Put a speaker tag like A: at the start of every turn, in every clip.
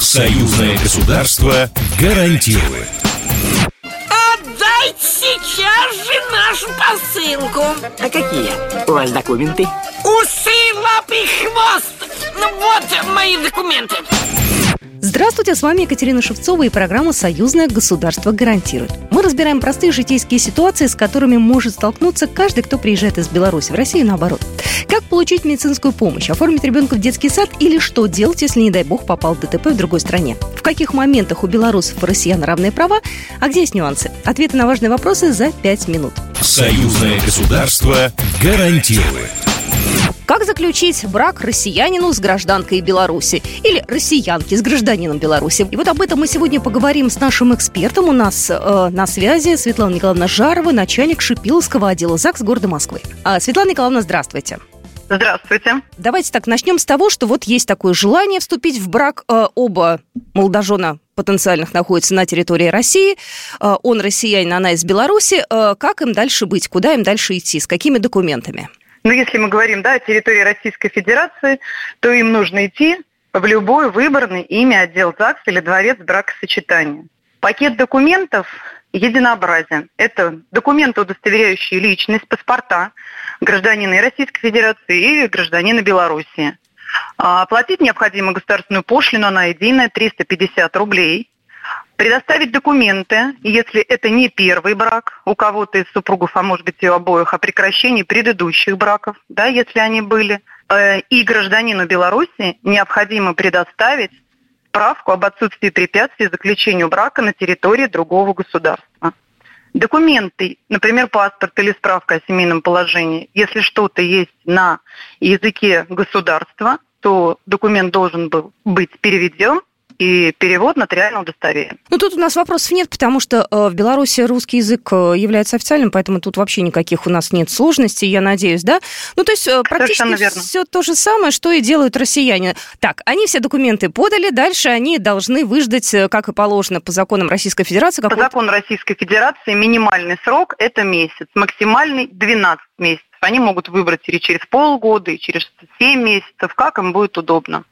A: Союзное государство гарантирует.
B: Отдайте сейчас же нашу посылку.
C: А какие у вас документы?
B: Усы, лапы, хвост. Ну вот мои документы.
D: Здравствуйте, с вами Екатерина Шевцова и программа «Союзное государство гарантирует». Мы разбираем простые житейские ситуации, с которыми может столкнуться каждый, кто приезжает из Беларуси в Россию наоборот. Как получить медицинскую помощь, оформить ребенка в детский сад или что делать, если, не дай бог, попал в ДТП в другой стране? В каких моментах у белорусов и россиян равные права, а где есть нюансы? Ответы на важные вопросы за пять минут.
A: Союзное государство гарантирует.
D: Как заключить брак россиянину с гражданкой Беларуси или россиянки с гражданином Беларуси? И вот об этом мы сегодня поговорим с нашим экспертом. У нас э, на связи Светлана Николаевна Жарова, начальник Шипиловского отдела ЗАГС города Москвы. А, Светлана Николаевна, здравствуйте.
E: Здравствуйте.
D: Давайте так начнем с того, что вот есть такое желание вступить в брак. Э, оба молодожена потенциальных находятся на территории России. Э, он россиянин, она из Беларуси. Э, как им дальше быть? Куда им дальше идти? С какими документами?
E: Ну, если мы говорим да, о территории Российской Федерации, то им нужно идти в любой выбранный ими отдел ЗАГС или дворец бракосочетания. Пакет документов единообразен. Это документы, удостоверяющие личность, паспорта гражданина Российской Федерации и гражданина Белоруссии. А оплатить необходимо государственную пошлину, она единая, 350 рублей. Предоставить документы, если это не первый брак у кого-то из супругов, а может быть и у обоих, о прекращении предыдущих браков, да, если они были. Э, и гражданину Беларуси необходимо предоставить справку об отсутствии препятствий заключению брака на территории другого государства. Документы, например, паспорт или справка о семейном положении, если что-то есть на языке государства, то документ должен был быть переведен и перевод нотариально удостоверен.
D: Ну, тут у нас вопросов нет, потому что э, в Беларуси русский язык э, является официальным, поэтому тут вообще никаких у нас нет сложностей, я надеюсь, да? Ну, то есть э, практически все то же самое, что и делают россияне. Так, они все документы подали, дальше они должны выждать, как и положено по законам Российской Федерации.
E: По закону Российской Федерации минимальный срок – это месяц, максимальный – 12 месяцев. Они могут выбрать или через полгода, и через 7 месяцев, как им будет удобно.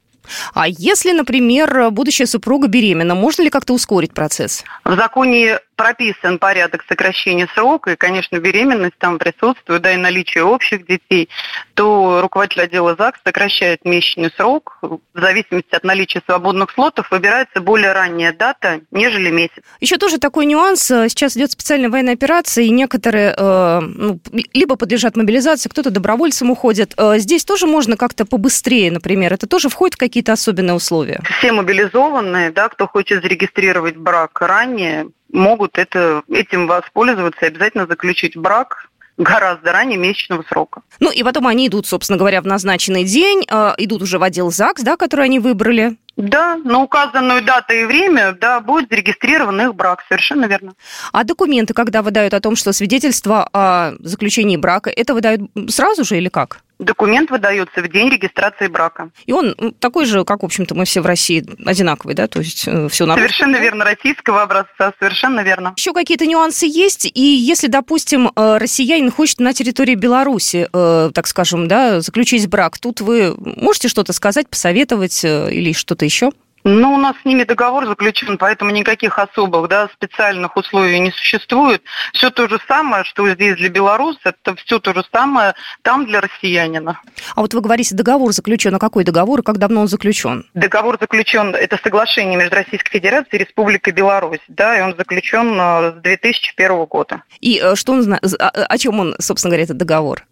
D: А если, например, будущая супруга беременна, можно ли как-то ускорить процесс?
E: В законе прописан порядок сокращения срока, и, конечно, беременность там присутствует, да, и наличие общих детей, то руководитель отдела ЗАГС сокращает месячный срок. В зависимости от наличия свободных слотов выбирается более ранняя дата, нежели месяц.
D: Еще тоже такой нюанс. Сейчас идет специальная военная операция, и некоторые э, ну, либо подлежат мобилизации, кто-то добровольцем уходит. Э, здесь тоже можно как-то побыстрее, например. Это тоже входит в какие-то особенные условия?
E: Все мобилизованные, да, кто хочет зарегистрировать брак ранее, могут это, этим воспользоваться и обязательно заключить брак гораздо ранее месячного срока.
D: Ну и потом они идут, собственно говоря, в назначенный день, э, идут уже в отдел ЗАГС, да, который они выбрали.
E: Да, на указанную дату и время, да, будет зарегистрирован их брак, совершенно верно.
D: А документы, когда выдают о том, что свидетельство о заключении брака, это выдают сразу же или как?
E: Документ выдается в день регистрации брака.
D: И он такой же, как, в общем-то, мы все в России одинаковый, да? То есть э, все на
E: Совершенно верно, российского образца, совершенно верно.
D: Еще какие-то нюансы есть? И если, допустим, э, россиянин хочет на территории Беларуси, э, так скажем, да, заключить брак, тут вы можете что-то сказать, посоветовать или что-то еще?
E: Ну, у нас с ними договор заключен, поэтому никаких особых да, специальных условий не существует. Все то же самое, что здесь для белоруса, это все то же самое там для россиянина.
D: А вот вы говорите, договор заключен. А какой договор и как давно он заключен?
E: Договор заключен, это соглашение между Российской Федерацией и Республикой Беларусь, да, и он заключен э, с 2001 года.
D: И э, что он, о чем он, собственно говоря, этот договор?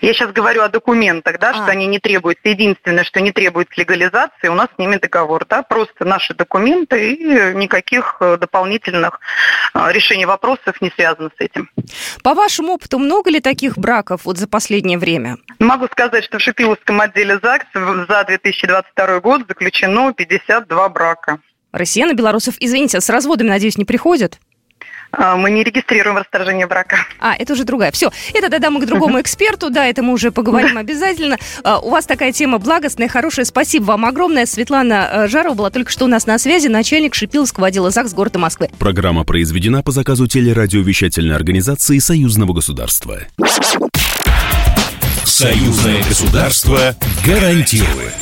E: Я сейчас говорю о документах, да, а. что они не требуются. Единственное, что не требуется легализации, у нас с ними договор, да, просто наши документы и никаких э, дополнительных э, решений вопросов не связано с этим.
D: По вашему опыту, много ли таких браков вот за последнее время?
E: Могу сказать, что в Шипиловском отделе ЗАГС за 2022 год заключено 52 брака.
D: Россиян и белорусов, извините, с разводами, надеюсь, не приходят?
E: А, мы не регистрируем расторжение брака.
D: А, это уже другая. Все, это тогда мы к другому эксперту, да, это мы уже поговорим обязательно. А, у вас такая тема благостная, хорошая. Спасибо вам огромное. Светлана э, Жарова была только что у нас на связи, начальник Шипиловского отдела ЗАГС города Москвы.
A: Программа произведена по заказу телерадиовещательной организации Союзного государства. Союзное государство гарантирует.